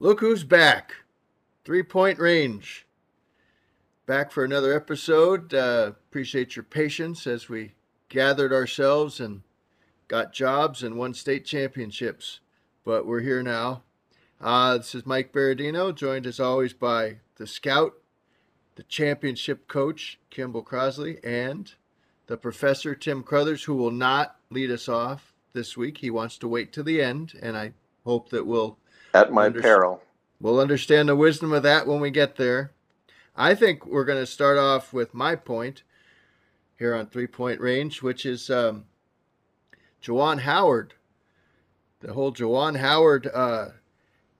Look who's back. Three point range. Back for another episode. Uh, appreciate your patience as we gathered ourselves and got jobs and won state championships. But we're here now. Uh, this is Mike Berardino, joined as always by the scout, the championship coach, Kimball Crossley, and the professor, Tim Crothers, who will not lead us off this week. He wants to wait to the end, and I hope that we'll at my peril. We'll understand the wisdom of that when we get there. I think we're going to start off with my point here on three point range, which is um, Juwan Howard. The whole Juwan Howard uh,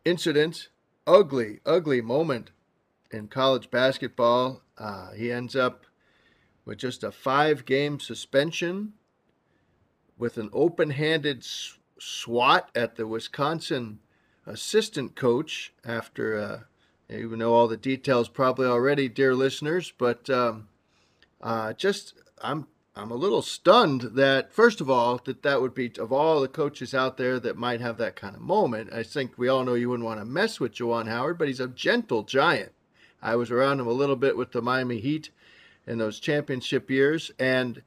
incident, ugly, ugly moment in college basketball. Uh, he ends up with just a five game suspension with an open handed swat at the Wisconsin assistant coach after, uh, you know all the details probably already, dear listeners, but um, uh, just I'm I'm a little stunned that first of all that that would be of all the coaches out there that might have that kind of moment. I think we all know you wouldn't want to mess with Juwan Howard, but he's a gentle giant. I was around him a little bit with the Miami Heat in those championship years, and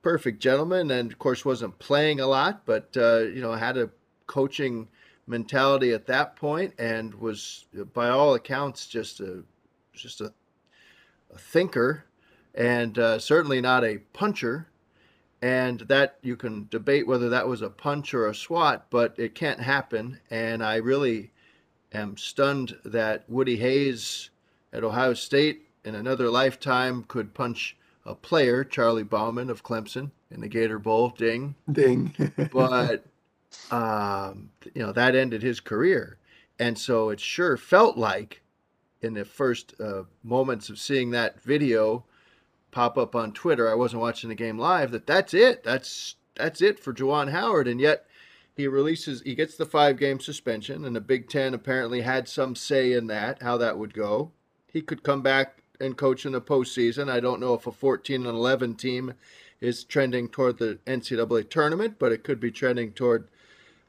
perfect gentleman, and of course wasn't playing a lot, but uh, you know had a coaching mentality at that point and was by all accounts just a just a, a thinker and uh, certainly not a puncher. And that you can debate whether that was a punch or a swat but it can't happen. And i really am stunned that woody hayes at ohio state in another lifetime could punch a player charlie bauman of clemson in the gator bowl. Ding. Ding. But um, you know, that ended his career. And so it sure felt like in the first uh, moments of seeing that video pop up on Twitter, I wasn't watching the game live, that that's it. That's that's it for Juwan Howard. And yet he releases, he gets the five game suspension, and the Big Ten apparently had some say in that, how that would go. He could come back and coach in the postseason. I don't know if a 14 and 11 team is trending toward the NCAA tournament, but it could be trending toward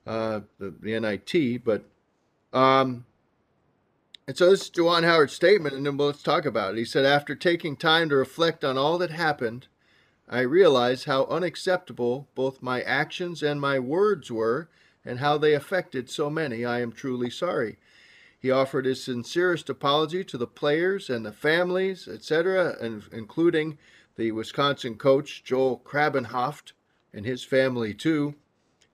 uh, the, the NIT. But um, and so this is Juwan Howard's statement, and then let's talk about it. He said, after taking time to reflect on all that happened, I realized how unacceptable both my actions and my words were, and how they affected so many. I am truly sorry. He offered his sincerest apology to the players and the families, etc., and including the Wisconsin coach Joel Krabbenhoft and his family too.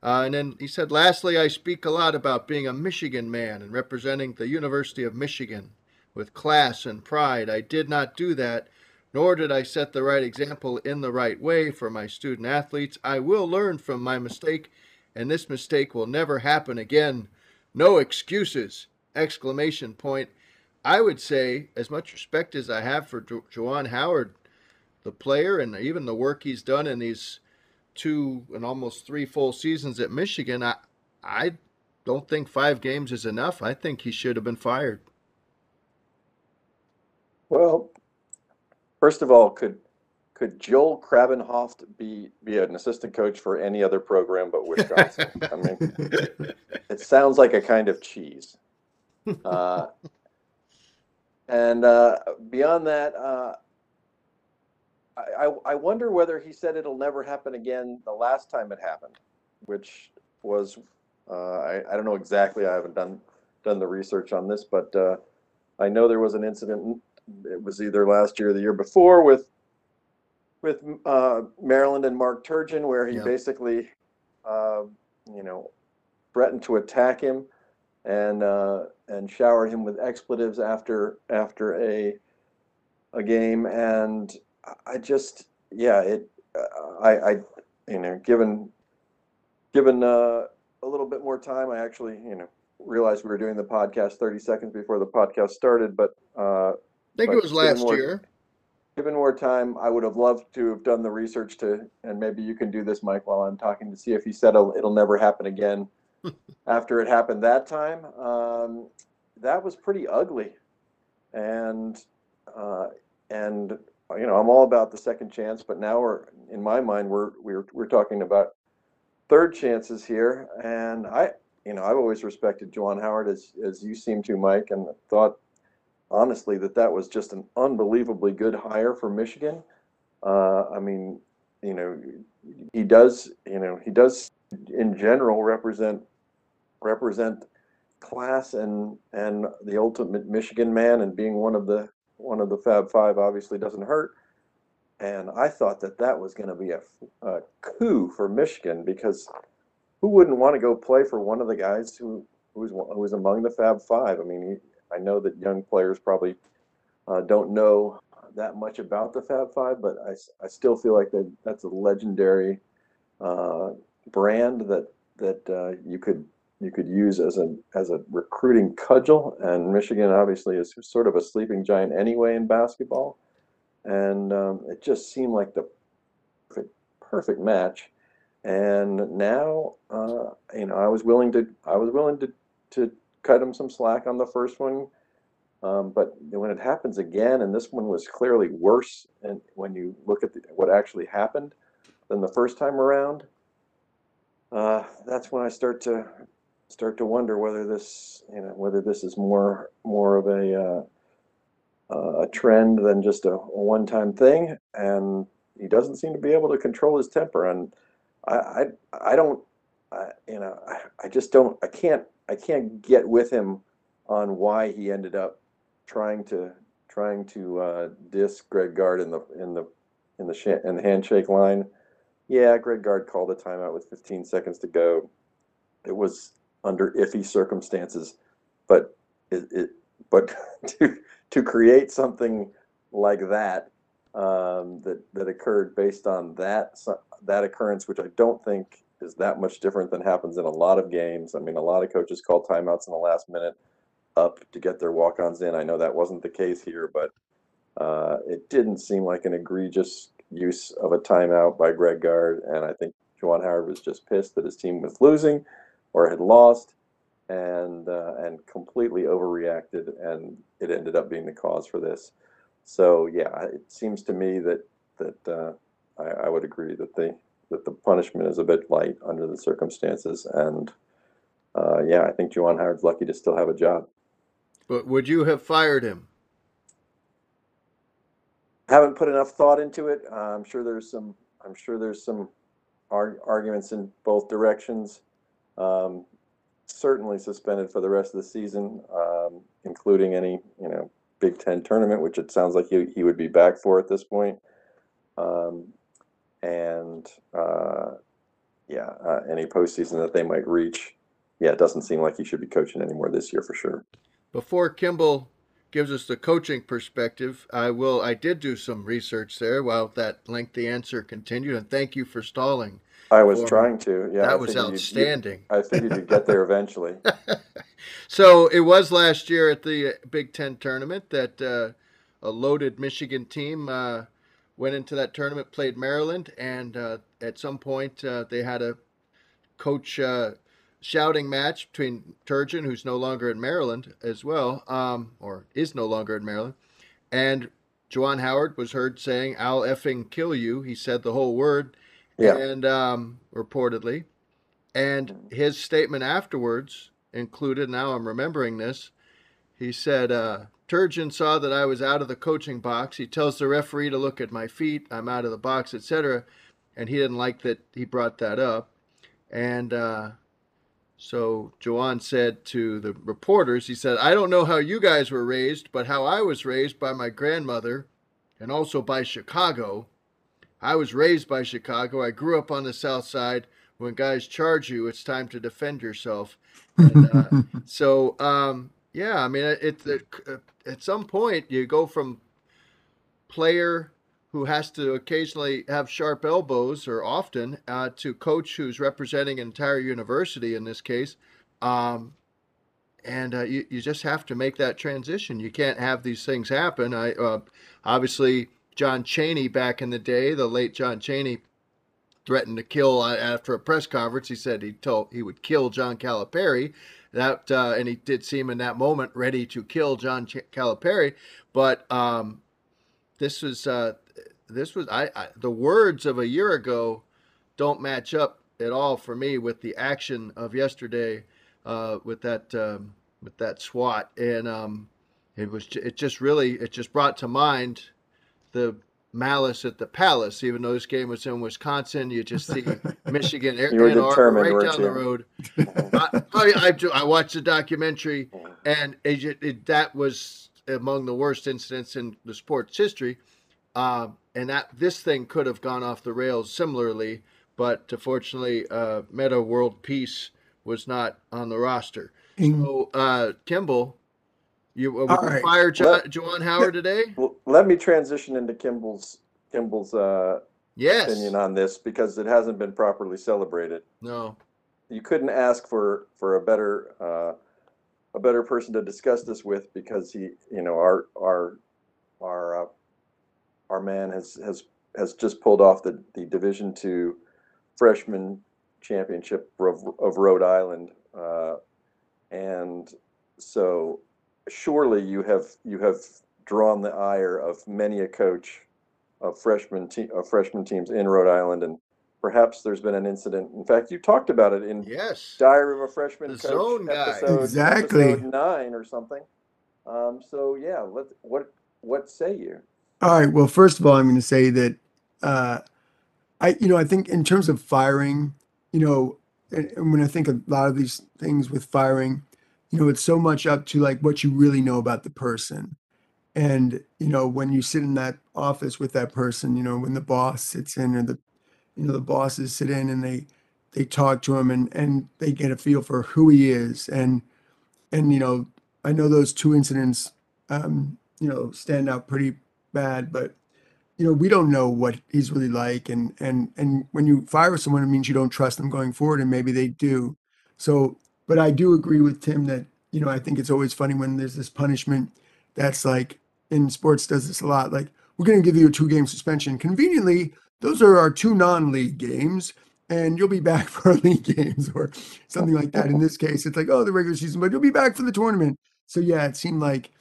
Uh, and then he said, lastly, I speak a lot about being a Michigan man and representing the University of Michigan with class and pride. I did not do that, nor did I set the right example in the right way for my student athletes. I will learn from my mistake, and this mistake will never happen again. No excuses! Exclamation point. I would say, as much respect as I have for jo- Juwan Howard, the player, and even the work he's done in these two and almost three full seasons at Michigan, I I don't think five games is enough. I think he should have been fired. Well, first of all, could could Joel Krabbenhoft be be an assistant coach for any other program but Wisconsin? I mean, it sounds like a kind of cheese. Uh, and uh, beyond that, uh, I, I wonder whether he said it'll never happen again the last time it happened, which was uh, I, I don't know exactly. I haven't done done the research on this, but uh, I know there was an incident. It was either last year or the year before with with uh, Maryland and Mark Turgeon, where he basically, uh, you know, threatened to attack him and uh, and showered him with expletives after after a a game and I just, yeah, it, uh, I, I, you know, given, given uh, a little bit more time, I actually, you know, realized we were doing the podcast 30 seconds before the podcast started, but uh, I think it was last more, year. Given more time, I would have loved to have done the research to, and maybe you can do this, Mike, while I'm talking to see if he said it'll, it'll never happen again. After it happened that time, um, that was pretty ugly, and uh, and you know, I'm all about the second chance, but now we're, in my mind, we're we're we're talking about third chances here, and I you know, I've always respected Juwan Howard as as you seem to, Mike, and thought honestly that that was just an unbelievably good hire for Michigan. Uh, I mean, you know, he does, you know, he does in general represent represent class and and the ultimate Michigan man, and being one of the one of the Fab Five obviously doesn't hurt. And I thought that that was going to be a, a coup for Michigan because who wouldn't want to go play for one of the guys who who was who was among the Fab Five? I mean, I know that young players probably uh, don't know that much about the Fab Five, but I, I still feel like that that's a legendary uh, brand that that uh, you could you could use as a as a recruiting cudgel. And Michigan obviously is sort of a sleeping giant anyway in basketball, and um, it just seemed like the perfect, match. And now, uh, you know, I was willing to I was willing to to cut him some slack on the first one. Um, but when it happens again, and this one was clearly worse, and when you look at the, what actually happened than the first time around, uh, that's when I start to start to wonder whether this, you know, whether this is more more of a uh, a trend than just a, a one-time thing. And he doesn't seem to be able to control his temper. And I I, I don't, I, you know, I, I just don't, I can't I can't get with him on why he ended up trying to trying to uh, diss Greg Gard in the in the in the sh- in the handshake line. Yeah, Greg Gard called a timeout with 15 seconds to go. It was under iffy circumstances, but it, it but to to create something like that um, that that occurred based on that that occurrence, which I don't think is that much different than happens in a lot of games. I mean, a lot of coaches call timeouts in the last minute up to get their walk-ons in. I know that wasn't the case here, but uh, it didn't seem like an egregious use of a timeout by Greg Gard, and I think Juwan Howard was just pissed that his team was losing or had lost, and uh, and completely overreacted, and it ended up being the cause for this. So yeah, it seems to me that that uh, I, I, would agree that the that the punishment is a bit light under the circumstances, and uh, yeah, I think Juwan Howard's lucky to still have a job. But would you have fired him? Haven't put enough thought into it. Uh, I'm sure there's some. I'm sure there's some arg- arguments in both directions. Um, certainly suspended for the rest of the season, um, including any you know Big Ten tournament, which it sounds like he, he would be back for at this point. Um, and uh, yeah, uh, any postseason that they might reach. Yeah, it doesn't seem like he should be coaching anymore this year for sure. Before Kimball gives us the coaching perspective, I will. I did do some research there while that lengthy answer continued, and thank you for stalling. I was trying to. Yeah, that was outstanding. I figured you'd get there eventually. so it was last year at the Big Ten tournament that uh, a loaded Michigan team uh, went into that tournament, played Maryland, and uh, at some point uh, they had a coach uh, shouting match between Turgeon, who's no longer in Maryland as well, um, or is no longer in Maryland, and Juwan Howard was heard saying, "I'll effing kill you." He said the whole word yeah. and um, reportedly, and his statement afterwards included. Now I'm remembering this. He said, uh, "Turgeon saw that I was out of the coaching box. He tells the referee to look at my feet. I'm out of the box, etc." And he didn't like that he brought that up, and uh, so Juwan said to the reporters, he said, I don't know how you guys were raised, but how I was raised by my grandmother and also by Chicago I was raised by Chicago. I grew up on the South Side. When guys charge you, it's time to defend yourself. And, uh, so, um, yeah, I mean, it, it, uh, at some point you go from player who has to occasionally have sharp elbows or often uh, to coach who's representing an entire university in this case. Um, and uh, you, you just have to make that transition. You can't have these things happen. I uh, obviously John Cheney back in the day, the late John Cheney, threatened to kill uh, after a press conference. He said he told he would kill John Calipari. That uh, and he did seem in that moment ready to kill John Ch- Calipari. But um, this was uh, this was I, I the words of a year ago don't match up at all for me with the action of yesterday uh, with that um, with that SWAT, and um, it was it just really it just brought to mind the malice at the palace. Even though this game was in Wisconsin, you just see Michigan, Ann Arbor, right down you? the road. I, I, I, watched the documentary, and it, it, that was among the worst incidents in the sport's history. Uh, and that this thing could have gone off the rails similarly, but fortunately, uh, Metta World Peace was not on the roster. So, uh, Kimball, you uh, right. fire jo- let, Juwan Howard today? Well, let me transition into Kimball's Kimball's uh, yes. opinion on this because it hasn't been properly celebrated. No, you couldn't ask for for a better uh, a better person to discuss this with because he, you know, our our our uh, our man has has has just pulled off the the Division two freshman championship of, of Rhode Island, uh, and so surely you have you have drawn the ire of many a coach of freshman te- of freshman teams in Rhode Island, and perhaps there's been an incident. In fact, you talked about it in yes Diary of a Freshman the Coach episode, exactly episode nine or something. Um, so yeah, let what what say you? All right. Well, first of all, I'm going to say that uh, I you know I think in terms of firing, you know, and, when I think a lot of these things with firing, you know, it's so much up to like what you really know about the person. And, you know, when you sit in that office with that person, you know, when the boss sits in or the, you know, the bosses sit in and they, they talk to him and, and they get a feel for who he is. And, and, you know, I know those two incidents, um, you know, stand out pretty bad, but, you know, we don't know what he's really like. And, and, and when you fire someone, it means you don't trust them going forward and maybe they do. So but I do agree with Tim that, you know, I think it's always funny when there's this punishment that's like in sports does this a lot. Like, we're going to give you a two game suspension. Conveniently, those are our two non league games, and you'll be back for league games or something like that. In this case, it's like, oh, the regular season, but you'll be back for the tournament. So, yeah, it seemed like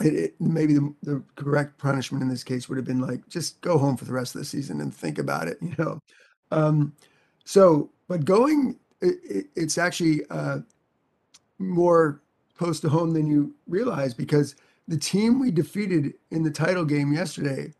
it, it, maybe the, the correct punishment in this case would have been like, just go home for the rest of the season and think about it, you know? Um, so, but going it, it's actually uh, more close to home than you realize because the team we defeated in the title game yesterday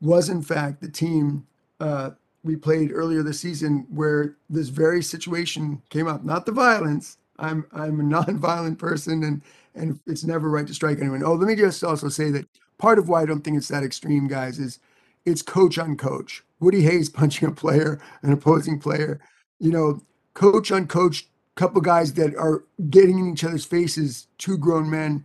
was in fact the team uh, we played earlier this season where this very situation came up not the violence i'm i'm a non-violent person and and it's never right to strike anyone oh let me just also say that part of why i don't think it's that extreme guys is it's coach on coach woody hayes punching a player an opposing player you know coach on coach, couple guys that are getting in each other's faces, two grown men.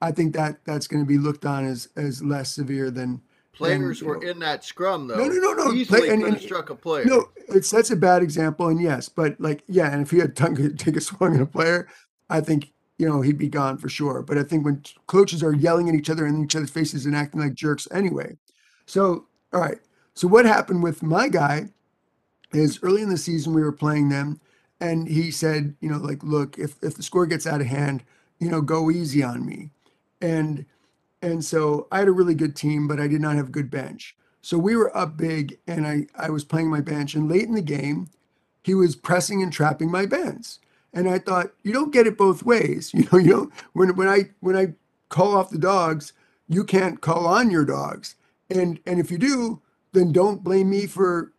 I think that that's going to be looked on as as less severe than players than, were know. in that scrum though. No, no, no, no. Easily Play, and, and, struck a player. No, it's that's a bad example, and yes, but like yeah, and if he had tongue to take a swing at a player, I think you know he'd be gone for sure. But I think when coaches are yelling at each other in each other's faces and acting like jerks anyway. So all right, so what happened with my guy is early in the season we were playing them and he said, you know, like, look, if if the score gets out of hand, you know, go easy on me. And and so I had a really good team, but I did not have a good bench. So we were up big, and I I was playing my bench, and late in the game, he was pressing and trapping my bends. And I thought, you don't get it both ways. You know, you don't when when I when I call off the dogs, you can't call on your dogs. And and if you do, then don't blame me for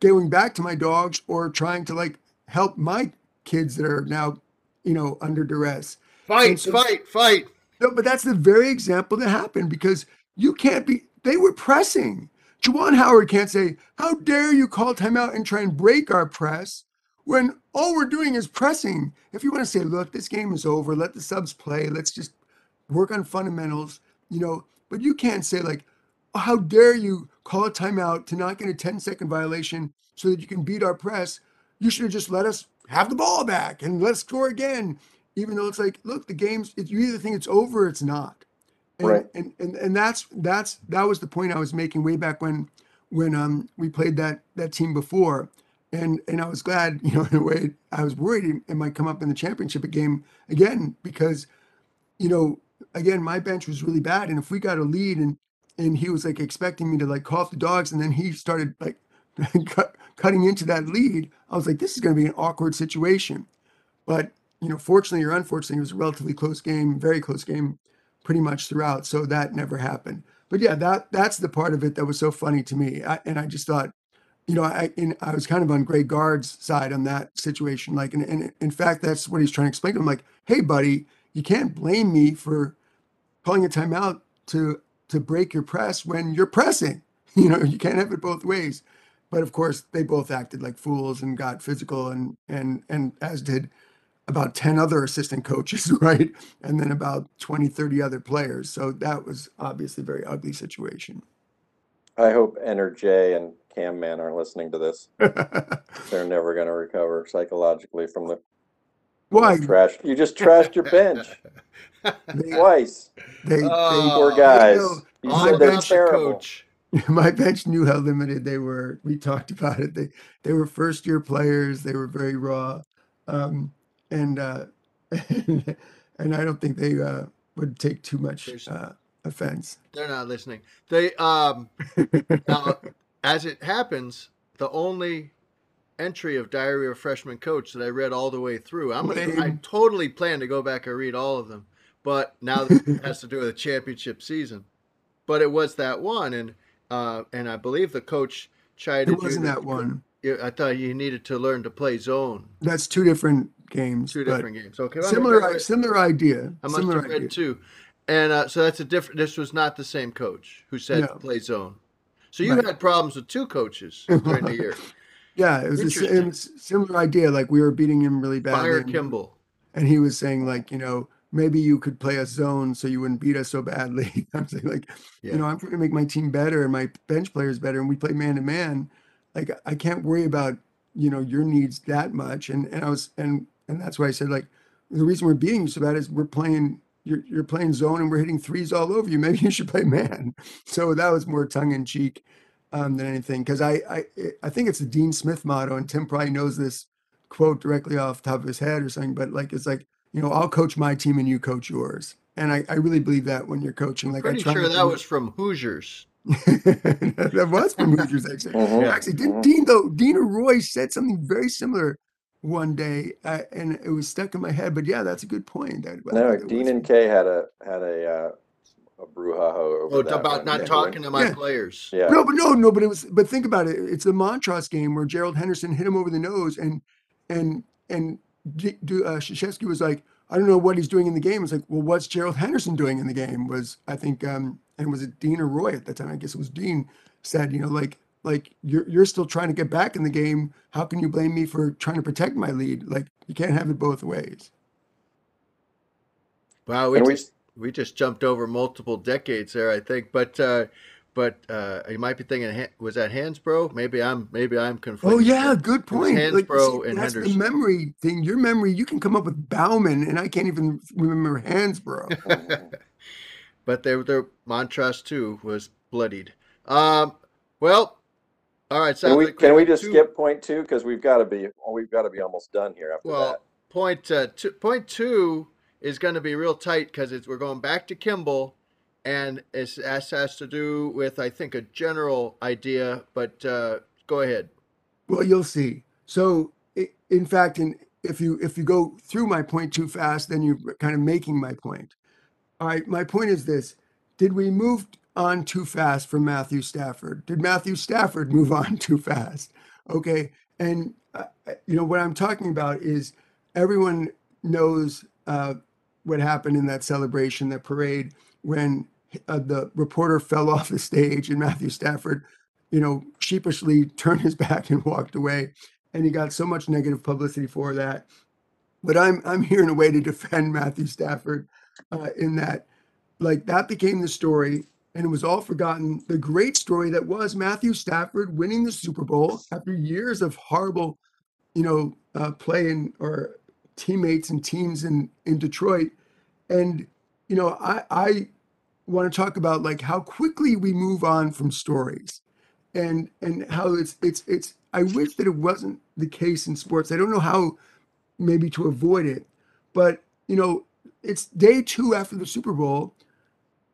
going back to my dogs or trying to like help my kids that are now, you know, under duress. Fight, so, fight, fight. No, but that's the very example that happened because you can't be, they were pressing. Juwan Howard can't say, How dare you call timeout and try and break our press when all we're doing is pressing? If you want to say, Look, this game is over, let the subs play, let's just work on fundamentals, you know, but you can't say, like, oh, How dare you call a timeout to not get a 10 second violation so that you can beat our press you should have just let us have the ball back and let's score again. Even though it's like, look, the game's you either think it's over or it's not. And, right. and, and and that's that's that was the point I was making way back when when um we played that that team before. And and I was glad, you know, in a way I was worried it might come up in the championship game again because, you know, again, my bench was really bad. And if we got a lead and and he was like expecting me to like cough the dogs, and then he started like cut, cutting into that lead, I was like, this is going to be an awkward situation. But you know, fortunately or unfortunately, it was a relatively close game, very close game, pretty much throughout. So that never happened. But yeah, that that's the part of it that was so funny to me. I, and I just thought, you know, I I was kind of on Greg Gard's side on that situation. Like, and, and in fact, that's what he's trying to explain to him. Like, hey, buddy, you can't blame me for calling a timeout to to break your press when you're pressing. You know, you can't have it both ways. But of course, they both acted like fools and got physical, and and and as did about 10 other assistant coaches, right? And then about 20, 30 other players. So that was obviously a very ugly situation. I hope Enter J and Cam Man are listening to this. They're never going to recover psychologically from the Why? trash. You just trashed your bench They, twice. they, they, Oh, Poor guys. know, You said they're terrible. coach. my bench knew how limited they were. We talked about it. They they were first year players. They were very raw, um, and uh, and, I don't think they uh, would take too much uh, offense. They're not listening. They um now, as it happens, the only entry of Diary of a Freshman Coach that I read all the way through. I'm gonna, I totally plan to go back and read all of them, but now it has to do with the championship season. But it was that one, and uh, and I believe the coach chided It wasn't that one. I thought you needed to learn to play zone. That's two different games. Two different games. Okay, well, Similar, read- similar idea. I must similar have read idea. two, and uh, so that's a different. This was not the same coach who said No. play zone. So you Right. had problems with two coaches during the year. Yeah, it was a si- it Interesting. was similar idea. Like we were beating him really bad. Fire Kimball. and he was saying like you know maybe you could play us zone so you wouldn't beat us so badly i'm saying like Yeah. you know i'm trying to make my team better and my bench players better and we play man to man like i can't worry about you know your needs that much and and i was and and that's why i said like the reason we're beating you so bad is we're playing you're, you're playing zone and we're hitting threes all over you maybe you should play man so that was more tongue-in-cheek um, than anything because I, I i think it's the dean smith motto and tim probably knows this quote directly off the top of his head or something, but like it's like, you know, I'll coach my team and you coach yours. And I, I really believe that when you're coaching. Like Pretty I try sure not that to- was from Hoosiers. that was from Hoosiers actually. Mhm, Actually, didn't mhm. Dean though? Dean or Roy said something very similar one day, uh, and it was stuck in my head. But yeah, that's a good point. That, No, think it Dean and Kay had a had a uh, a brouhaha over Oh, that about one. not yeah. talking to my Yeah. players. Yeah. No, but no, no, but it was. But think about it. It's the Montrose game where Gerald Henderson hit him over the nose, and and and D, D, uh, Krzyzewski was like, I don't know what he's doing in the game. It's like, well, what's Gerald Henderson doing in the game? Was I think, um, and was it Dean or Roy at that time? I guess it was Dean said, you know, like like you're you're still trying to get back in the game. How can you blame me for trying to protect my lead? Like you can't have it both ways. Wow, we we just we just jumped over multiple decades there, I think. But uh, but uh, you might be thinking, was that Hansbrough? Maybe I'm maybe I'm conflicted. Oh yeah, good was point. Like, see, and that's the memory thing. Your memory, you can come up with Bauman, and I can't even remember Hansbrough. Mhm. but their their Montrose too was bloodied. Um, well, all right. Can we like can we just two- skip point two because we've got to be we've got to be almost done here after Well, that. point uh, two, point two is going to be real tight because we're going back to Kimball, and it's, this has to do with I think a general idea. But uh, go ahead. Well, you'll see. So, in fact, in if you if you go through my point too fast, then you're kind of making my point. All right, my point is this: Did we move on too fast from Matthew Stafford? Did Matthew Stafford move on too fast? Okay, and uh, uh, you know what I'm talking about is everyone knows uh, what happened in that celebration, that parade, when uh, the reporter fell off the stage and Matthew Stafford you know, sheepishly turned his back and walked away. And he got so much negative publicity for that. But I'm I'm here in a way to defend Matthew Stafford uh, in that, like that became the story, and it was all forgotten. The great story that was Matthew Stafford winning the Super Bowl after years of horrible, you know, uh, play and or teammates and teams in in Detroit, and you know, I I want to talk about like how quickly we move on from stories and and how it's it's it's I wish that it wasn't the case in sports. I don't know how maybe to avoid it, but you know, it's day two after the Super Bowl.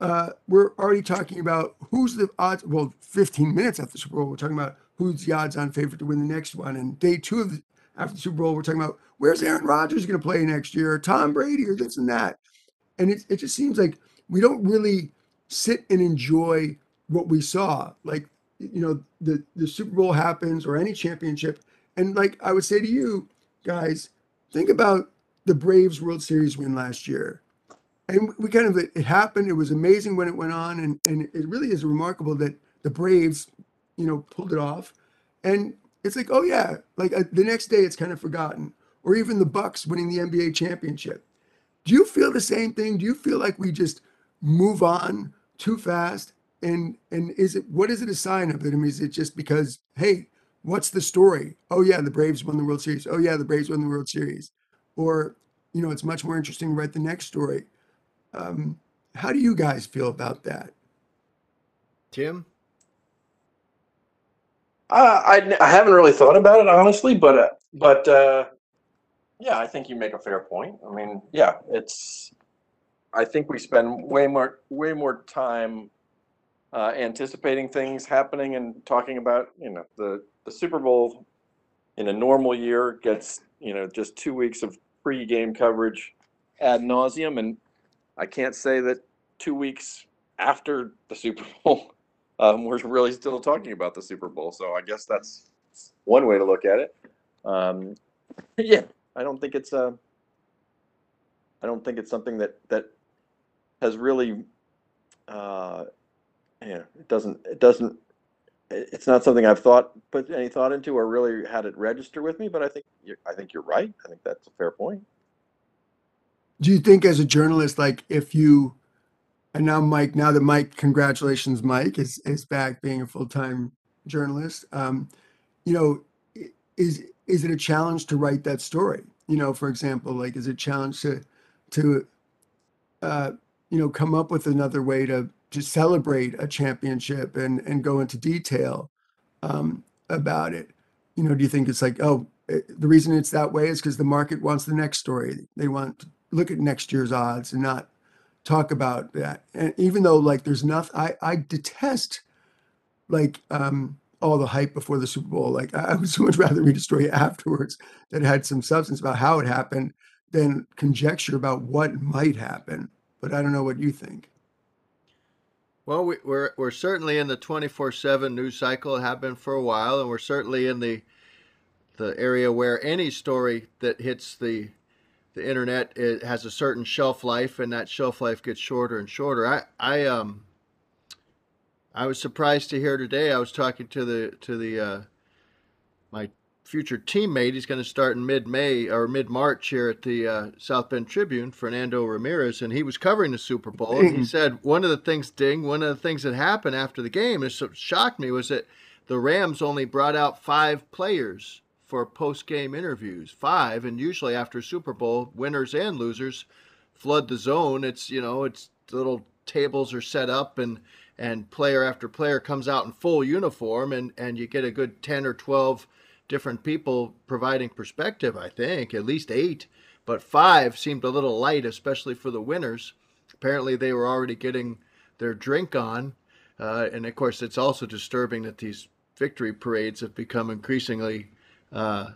Uh, we're already talking about who's the odds. Well, 15 minutes after the Super Bowl, we're talking about who's the odds-on favorite to win the next one. And day two of the, after the Super Bowl, we're talking about where's Aaron Rodgers going to play next year, Tom Brady, or this and that. And it, it just seems like we don't really sit and enjoy what we saw. Like, you know, the, the Super Bowl happens or any championship. And like I would say to you guys, think about the Braves World Series win last year. And we kind of, it happened. It was amazing when it went on. And, and it really is remarkable that the Braves, you know, pulled it off. And it's like, oh yeah, like uh, the next day it's kind of forgotten. Or even the Bucks winning the NBA championship. Do you feel the same thing? Do you feel like we just move on too fast? And and is it what is it a sign of it? I mean, is it just because, hey, what's the story? Oh yeah, the Braves won the World Series. Oh yeah, the Braves won the World Series. Or, you know, it's much more interesting to write the next story. Um, how do you guys feel about that? Tim? Uh, I, I haven't really thought about it honestly, but uh, but uh, yeah, I think you make a fair point. I mean, yeah, it's. I think we spend way more way more time uh, anticipating things happening and talking about you know the the Super Bowl in a normal year gets you know just two weeks of pre-game coverage ad nauseum, and I can't say that two weeks after the Super Bowl um, we're really still talking about the Super Bowl. So I guess that's one way to look at it. Um, yeah, I don't think it's a. Uh, don't think it's something that that has really. Uh, yeah, it doesn't. It doesn't. It's not something I've thought put any thought into or really had it register with me. But I think I think you're right. I think that's a fair point. Do you think, as a journalist, like if you and now Mike, now that Mike, congratulations, Mike is is back being a full time journalist. Um, you know, is is it a challenge to write that story? You know, for example, like is it a challenge to to uh, you know come up with another way to to celebrate a championship and and go into detail um, about it? You know, do you think it's like oh it, the reason it's that way is because the market wants the next story. They want look at next year's odds and not talk about that. And even though like there's nothing, I I detest like um all the hype before the Super Bowl. Like I would so much rather read a story afterwards that had some substance about how it happened than conjecture about what might happen. But I don't know what you think. Well, we, we're we're certainly in the twenty four seven news cycle. Have been for a while, and we're certainly in the the area where any story that hits the the internet it has a certain shelf life, and that shelf life gets shorter and shorter. I I um I was surprised to hear today. I was talking to the to the uh, my future teammate. He's going to start in mid May or mid March here at the uh, South Bend Tribune, Fernando Ramirez, and he was covering the Super Bowl. And he said one of the things, Ding, one of the things that happened after the game, and shocked me, was that the Rams only brought out five players for post game interviews. Five, and usually after Super Bowl, winners and losers flood the zone. It's you know, it's little tables are set up and and player after player comes out in full uniform and and you get a good 10 or 12 different people providing perspective i think at least eight but five seemed a little light especially for the winners apparently they were already getting their drink on uh, and of course it's also disturbing that these victory parades have become increasingly uh,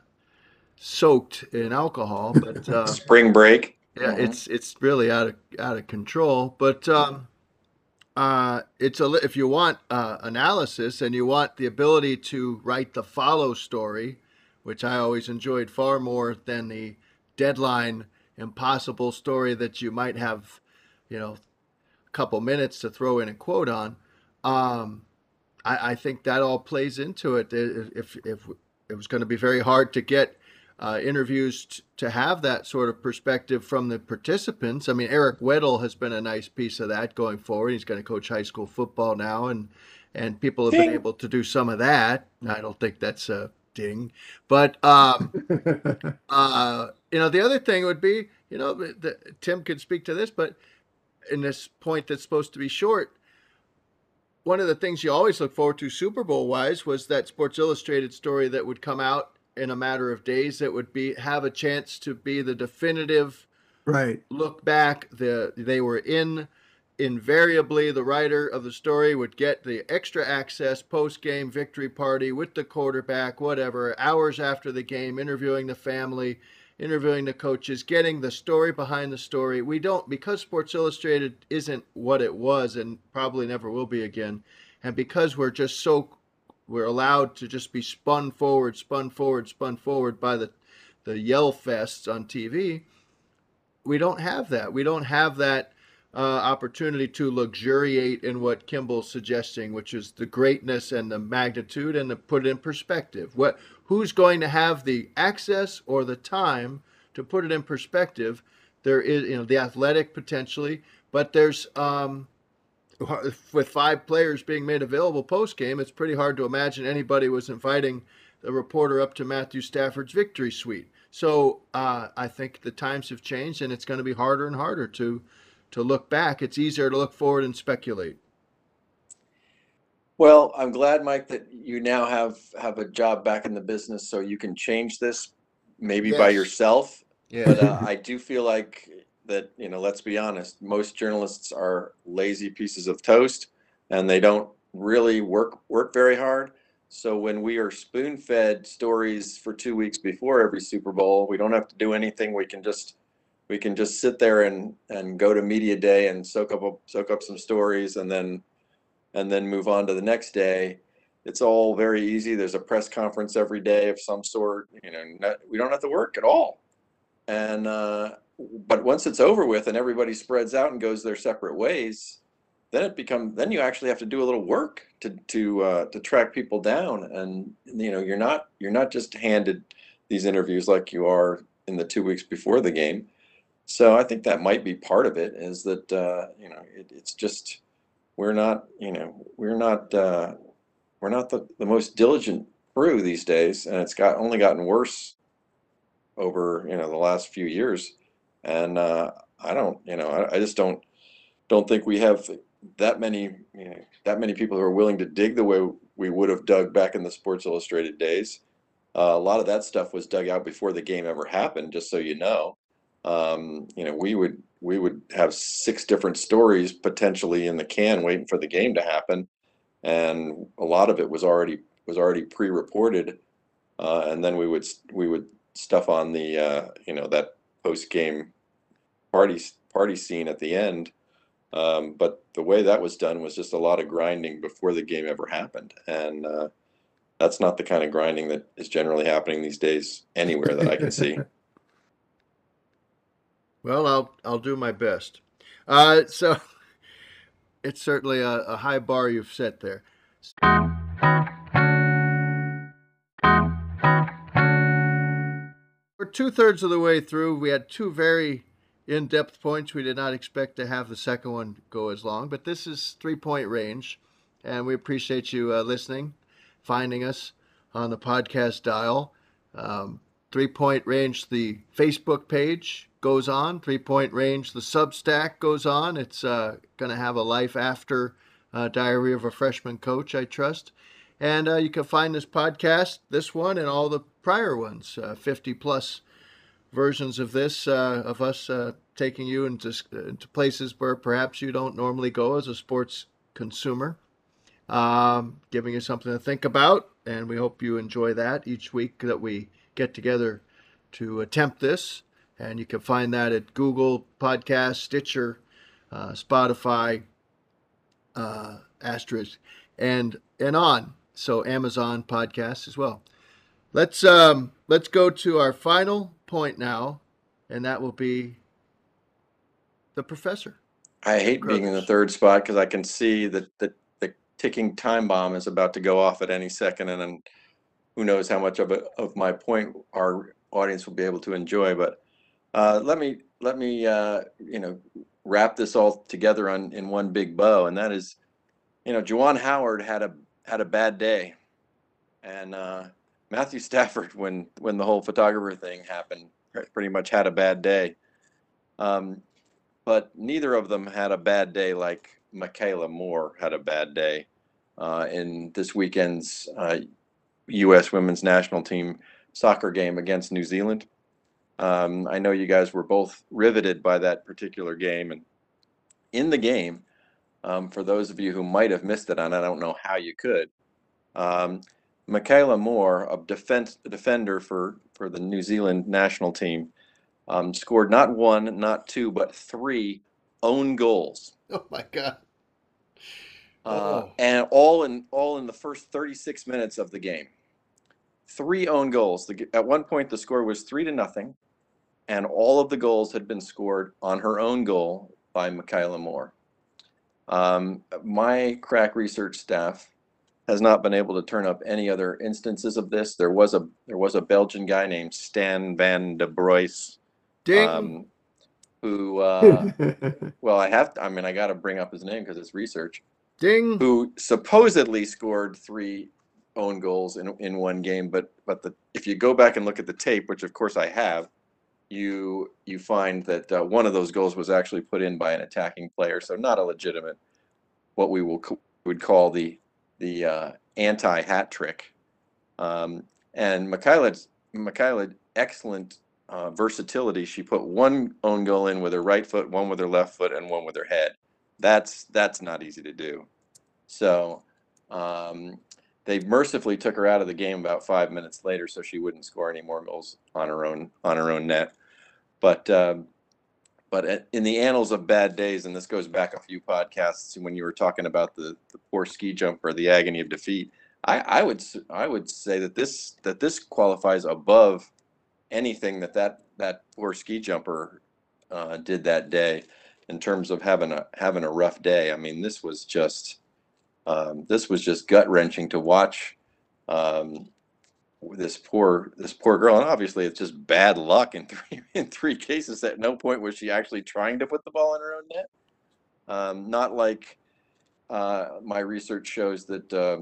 soaked in alcohol. But uh, spring break. Yeah, mm-hmm. it's it's really out of out of control. But um, uh, it's a if you want uh, analysis and you want the ability to write the follow story, which I always enjoyed far more than the deadline impossible story that you might have, you know, a couple minutes to throw in a quote on. Um, I, I think that all plays into it. If if it was going to be very hard to get uh, interviews t- to have that sort of perspective from the participants. I mean, Eric Weddle has been a nice piece of that going forward. He's going to coach high school football now, and and people have ding. been able to do some of that. I don't think that's a ding, but um, uh, you know, the other thing would be, you know, the, the, Tim could speak to this, but in this point that's supposed to be short, one of the things you always look forward to Super Bowl wise was that Sports Illustrated story that would come out in a matter of days that would be have a chance to be the definitive right. look back the they were in. Invariably the writer of the story would get the extra access post game victory party with the quarterback whatever hours after the game interviewing the family interviewing the coaches, getting the story behind the story. We don't because Sports Illustrated isn't what it was and probably never will be again, and because we're just so we're allowed to just be spun forward, spun forward, spun forward by the the yell fests on TV. We don't have that. We don't have that uh, opportunity to luxuriate in what Kimball's suggesting, which is the greatness and the magnitude, and to put it in perspective. What who's going to have the access or the time to put it in perspective? There is, you know, the athletic potentially, but there's um, with five players being made available post game, it's pretty hard to imagine anybody was inviting the reporter up to Matthew Stafford's victory suite. So uh, I think the times have changed, and it's going to be harder and harder to to look back. It's easier to look forward and speculate. Well, I'm glad, Mike, that you now have have a job back in the business, so you can change this maybe yes. by yourself. Yeah. But uh, I do feel like that you know. Let's be honest. Most journalists are lazy pieces of toast, and they don't really work work very hard. So when we are spoon fed stories for two weeks before every Super Bowl, we don't have to do anything. We can just we can just sit there and and go to media day and soak up soak up some stories and then and then move on to the next day. It's all very easy. There's a press conference every day of some sort. You know, not, we don't have to work at all. And uh, but once it's over with and everybody spreads out and goes their separate ways, then it becomes then you actually have to do a little work to to uh, to track people down and you know you're not you're not just handed these interviews like you are in the two weeks before the game so i think that might be part of it is that uh, you know it, it's just we're not you know we're not uh, we're not the, the most diligent crew these days and it's got only gotten worse over you know the last few years and uh, i don't you know I, I just don't don't think we have that many you know, that many people who are willing to dig the way we would have dug back in the Sports Illustrated days. Uh, a lot of that stuff was dug out before the game ever happened. Just so you know, um, you know we would we would have six different stories potentially in the can waiting for the game to happen, and a lot of it was already was already pre-reported, uh, and then we would we would stuff on the uh, you know that post game party party scene at the end um, but the way that was done was just a lot of grinding before the game ever happened. And uh, that's not the kind of grinding that is generally happening these days anywhere that I can see. well, I'll I'll do my best. Uh, so it's certainly a, a high bar you've set there. We're two thirds of the way through. We had two very in depth points. We did not expect to have the second one go as long, but this is three point range. And we appreciate you uh, listening, finding us on the podcast dial. Um, three point range, the Facebook page goes on. Three point range, the Substack goes on. It's uh, going to have a life after uh, Diary of a Freshman Coach, I trust. And uh, you can find this podcast, this one, and all the prior ones, uh, 50 plus versions of this uh, of us uh, taking you into into places where perhaps you don't normally go as a sports consumer, um, giving you something to think about, and we hope you enjoy that each week that we get together to attempt this. And you can find that at Google Podcast, Stitcher, uh, Spotify, uh, Asterisk, and and on. So Amazon Podcasts as well. Let's um, let's go to our final point now, and that will be the professor. I hate being in the third spot because I can see that the, the ticking time bomb is about to go off at any second, and then who knows how much of a, of my point our audience will be able to enjoy. But uh, let me let me uh, you know wrap this all together on in one big bow, and that is, you know, Juwan Howard had a had a bad day, and uh, Matthew Stafford, when when the whole photographer thing happened, pretty much had a bad day. Um, but neither of them had a bad day like Meikayla Moore had a bad day uh, in this weekend's uh, U.S. Women's National Team soccer game against New Zealand. Um, I know you guys were both riveted by that particular game, and in the game, um, for those of you who might have missed it, and I don't know how you could, um, Meikayla Moore, a defense defender for for the New Zealand national team, um, scored not one, not two, but three own goals. Oh my god! Uh, Oh. and all in all in the first 36 minutes of the game. Three own goals. The, at one point, the score was three to nothing, and all of the goals had been scored on her own goal by Meikayla Moore. Um, my crack research staff has not been able to turn up any other instances of this. There was a there was a Belgian guy named Stan Van den Buys, um, who uh, well, I have. To, I mean, I got to bring up his name because it's research Ding. who supposedly scored three own goals in in one game, but but the if you go back and look at the tape, which of course I have, you you find that uh, one of those goals was actually put in by an attacking player, so not a legitimate what we will would call the the uh, anti hat trick. Um, and Meikayla's Meikayla excellent uh, versatility. She put one own goal in with her right foot, one with her left foot, and one with her head. That's that's not easy to do. So um, they mercifully took her out of the game about five minutes later, so she wouldn't score any more goals on her own on her own net. But um, but in the annals of bad days, and this goes back a few podcasts when you were talking about the, the poor ski jumper, the agony of defeat. I, I would I would say that this that this qualifies above anything that that that poor ski jumper uh, did that day in terms of having a having a rough day. I mean, this was just um, this was just gut wrenching to watch. Um, this poor this poor girl, and obviously it's just bad luck in three in three cases. At no point was she actually trying to put the ball in her own net. Um, not like uh, my research shows that uh,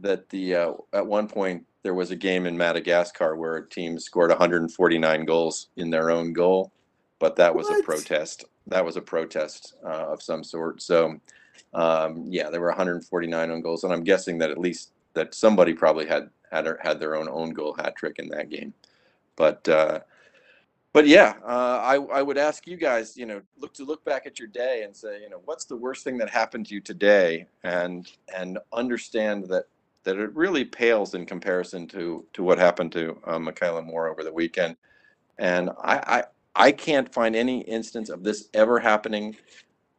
that the uh, at one point there was a game in Madagascar where a team scored 149 goals in their own goal, but that was a protest. That was a protest uh, of some sort. So um, yeah, there were 149 own goals, and I'm guessing that at least that somebody probably had had had their own own goal hat trick in that game. But uh, but yeah, uh, I I would ask you guys, you know, look to look back at your day and say, you know, what's the worst thing that happened to you today, and and understand that that it really pales in comparison to to what happened to uh, Meikayla Moore over the weekend. And I, I can't find any instance of this ever happening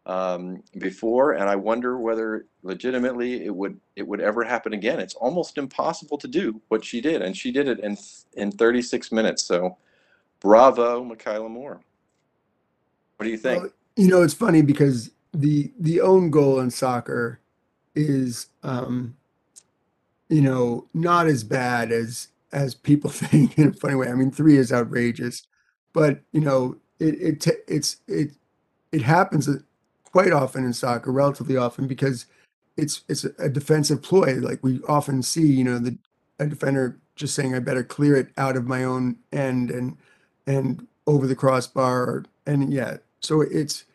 um, before, and I wonder whether legitimately it would it would ever happen again. It's almost impossible to do what she did, and she did it in in 36 minutes. So, bravo, Meikayla Moore. What do you think? Well, you know, it's funny because the the own goal in soccer is um you know not as bad as as people think in a funny way. I mean, three is outrageous, but you know, it it it's it it happens quite often in soccer, relatively often because it's it's a defensive ploy. Like we often see, you know, the a defender just saying, "I better clear it out of my own end and and over the crossbar." And yeah, so it's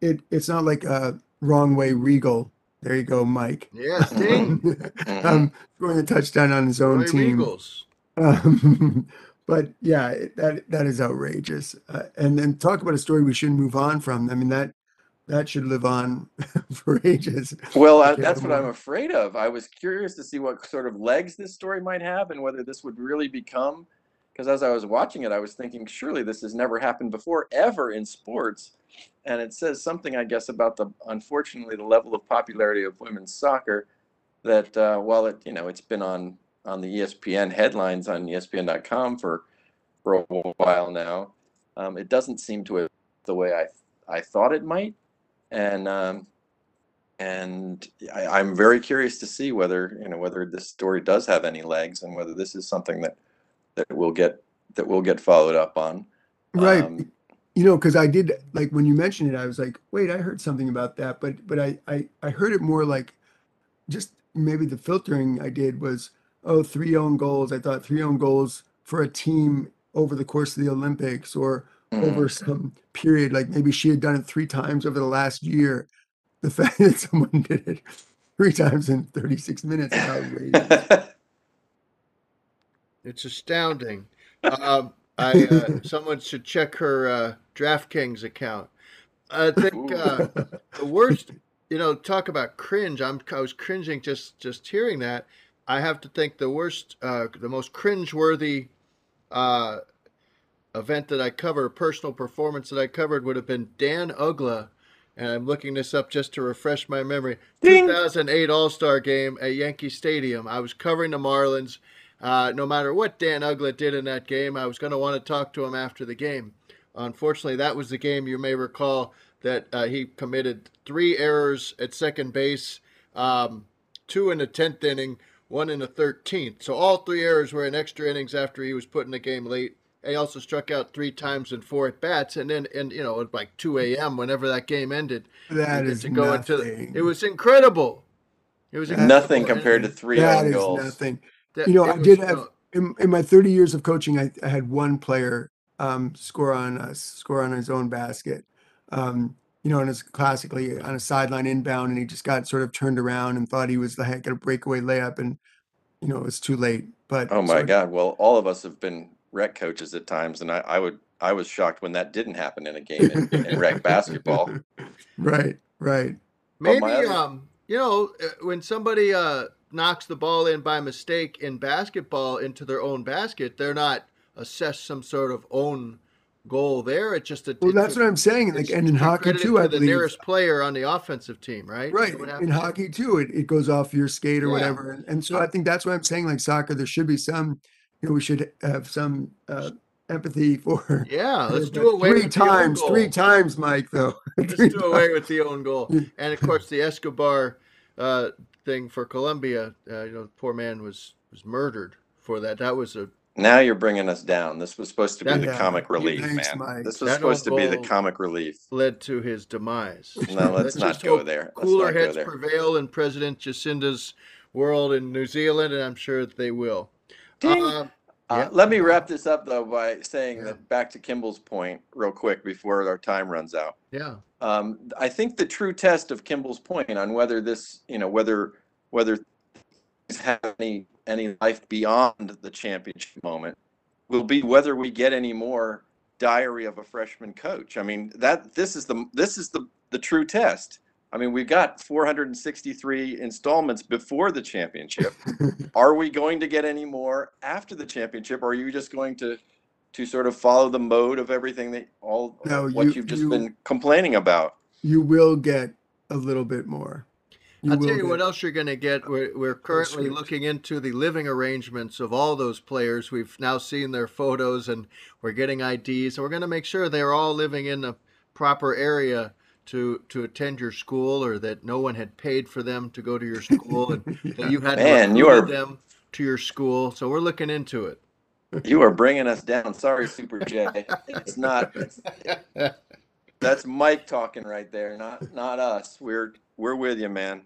it it's not like a wrong way Riegels. There you go, Mike. Ding. Mhm. um, scoring a touchdown on his own Roy team. Eagles. Um, but yeah, that that is outrageous. Uh, and then talk about a story we shouldn't move on from. I mean that that should live on for ages. Well, Okay, that's what I'm afraid of. I was curious to see what sort of legs this story might have and whether this would really become. Because as I was watching it, I was thinking, surely this has never happened before, ever in sports. And it says something, I guess, about the unfortunately the level of popularity of women's soccer. That uh, while it you know it's been on on the ESPN headlines on ESPN.com for for a while now, um, it doesn't seem to have the way I I thought it might. And um, and I, I'm very curious to see whether you know whether this story does have any legs and whether this is something that that will get that will get followed up on. Right. Um, you know, because I did like when you mentioned it, I was like, wait, I heard something about that, but but I I I heard it more like just maybe the filtering I did was oh three own goals. I thought three own goals for a team over the course of the Olympics or mhm. over some period. Like maybe she had done it three times over the last year. The fact that someone did it three times in 36 minutes is outrageous. It's astounding. Um, I uh, someone should check her uh, DraftKings account. I think uh, the worst, you know, talk about cringe. I'm I was cringing just just hearing that. I have to think the worst, uh, the most cringeworthy uh, event that I covered, personal performance that I covered, would have been Dan Uggla. And I'm looking this up just to refresh my memory. Ding! 2008 All Star Game at Yankee Stadium. I was covering the Marlins. Uh, no matter what Dan Uggla did in that game, I was going to want to talk to him after the game. Unfortunately, that was the game you may recall that uh, he committed three errors at second base, um, two in the 10th inning, one in the 13th. So all three errors were in extra innings after he was put in the game late. He also struck out three times in four at bats, and then, and you know, at like 2 a.m. whenever that game ended, That he is get to go into nothing. the, it was incredible. It was That- Nothing incredible. compared to three That own is goals. nothing. that- You know, I was, did have in, in my 30 years of coaching, I, I had one player um, score on us, score on his own basket. Um, you know, and it's classically on a sideline inbound, and he just got sort of turned around and thought he was the heck of a breakaway layup, and you know, it was too late. But Oh my it- God. Well, all of us have been rec coaches at times, and I, I would I was shocked when that didn't happen in a game in, in rec basketball. Right, right. Maybe other- um, you know, uh, when somebody uh knocks the ball in by mistake in basketball into their own basket, they're not assessed some sort of own goal there. It's just a Well, that's what I'm saying. Like, and in hockey too, I the believe. nearest player on the offensive team, right? Right. Is that what In hockey too, it, it goes off your skate or Yeah. whatever. And, and so I think that's why I'm saying like soccer, there should be some, you know, we should have some uh, empathy for Yeah, let's do the away three with the times, three times, Mike, though. Let's do away with the own goal. And of course, the Escobar uh, thing for Colombia. Uh, you know, the poor man was was murdered for that. That was a Now you're bringing us down. This was supposed to be That- the comic relief, Thanks, man. Mike. This was That supposed to be the comic relief. led to his demise. No, let's, not just go hope there. Let's Cooler not go heads there. prevail in President Jacinda's world in New Zealand, and I'm sure that they will. Ding. Um, Uh, yeah. let me wrap this up though by saying Yeah. that back to Kimball's point, real quick, before our time runs out. yeah, Um, I think the true test of Kimball's point on whether this, you know, whether whether things have any any life beyond the championship moment will be whether we get any more diary of a freshman coach. I mean, that this is the this is the the true test. I mean, we've got 463 installments before the championship. Are we going to get any more after the championship? Or are you just going to to sort of follow the mode of everything that all No, what you- you've just you- been complaining about? you will get a little bit more. I'll tell you get- what else you're going to get. We're, we're currently sweet. looking into the living arrangements of all those players. We've now seen their photos, and we're getting IDs, and we're going to make sure they're all living in the proper area to to attend your school, or that no one had paid for them to go to your school, and that you had Man, you recruited are- them to your school. So we're looking into it. You are bringing us down. Sorry, Super J. It's not. That's Mike talking right there, not not us. We're we're with you, man.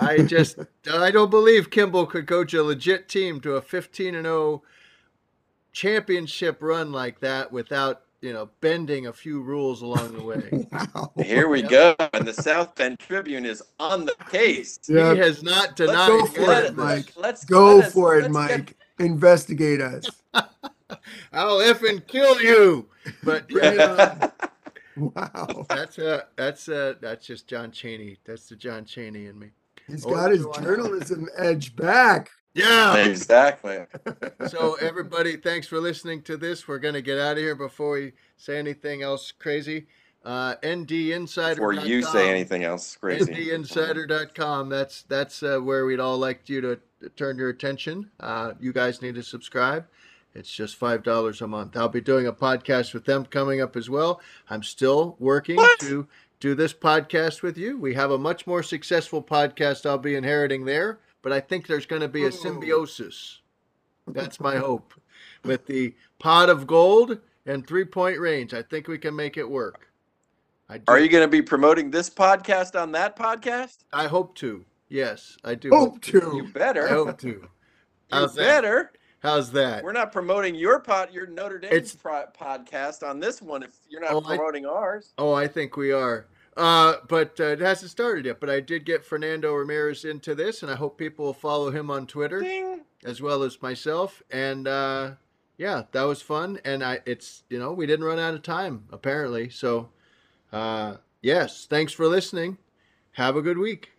I just I don't believe Kimball could coach a legit team to a 15 and 0 championship run like that without, you know, bending a few rules along the way. Wow. Here we go, and the South Bend Tribune is on the case. Yeah. He has not denied. Let's go for it. Mike. Let's Go let us- for it, let's get- Mike. Investigate us. I'll effing kill you. But yeah. Wow. that's uh that's uh that's just John Chaney. That's the John Chaney in me. He's Or got his journalism edge back. Yeah. exactly. So everybody, thanks for listening to this. We're gonna get out of here before we say anything else crazy. Uh, ND Insider. Before you say anything else crazy. ndinsider.com that's that's uh, where we'd all like you to, to turn your attention uh, you guys need to subscribe it's just five dollars a month i'll be doing a podcast with them coming up as well i'm still working What? to do this podcast with you we have a much more successful podcast i'll be inheriting there but i think there's going to be a symbiosis that's my hope with the pot of gold and three point range i think we can make it work I do, Are you going to be promoting this podcast on that podcast? i hope to yes i do Hope to You better. I hope to. you How's that? better. How's that? We're not promoting your pod, your Notre Dame It's- pro- podcast on this one. If you're not Oh, I- promoting ours, Oh, I think we are. Uh, but uh, it hasn't started yet. But I did get Fernando Ramirez into this, and I hope people will follow him on Twitter ding. as well as myself. And uh, yeah, that was fun. And I, it's you know, we didn't run out of time apparently. So uh, yes, thanks for listening. Have a good week.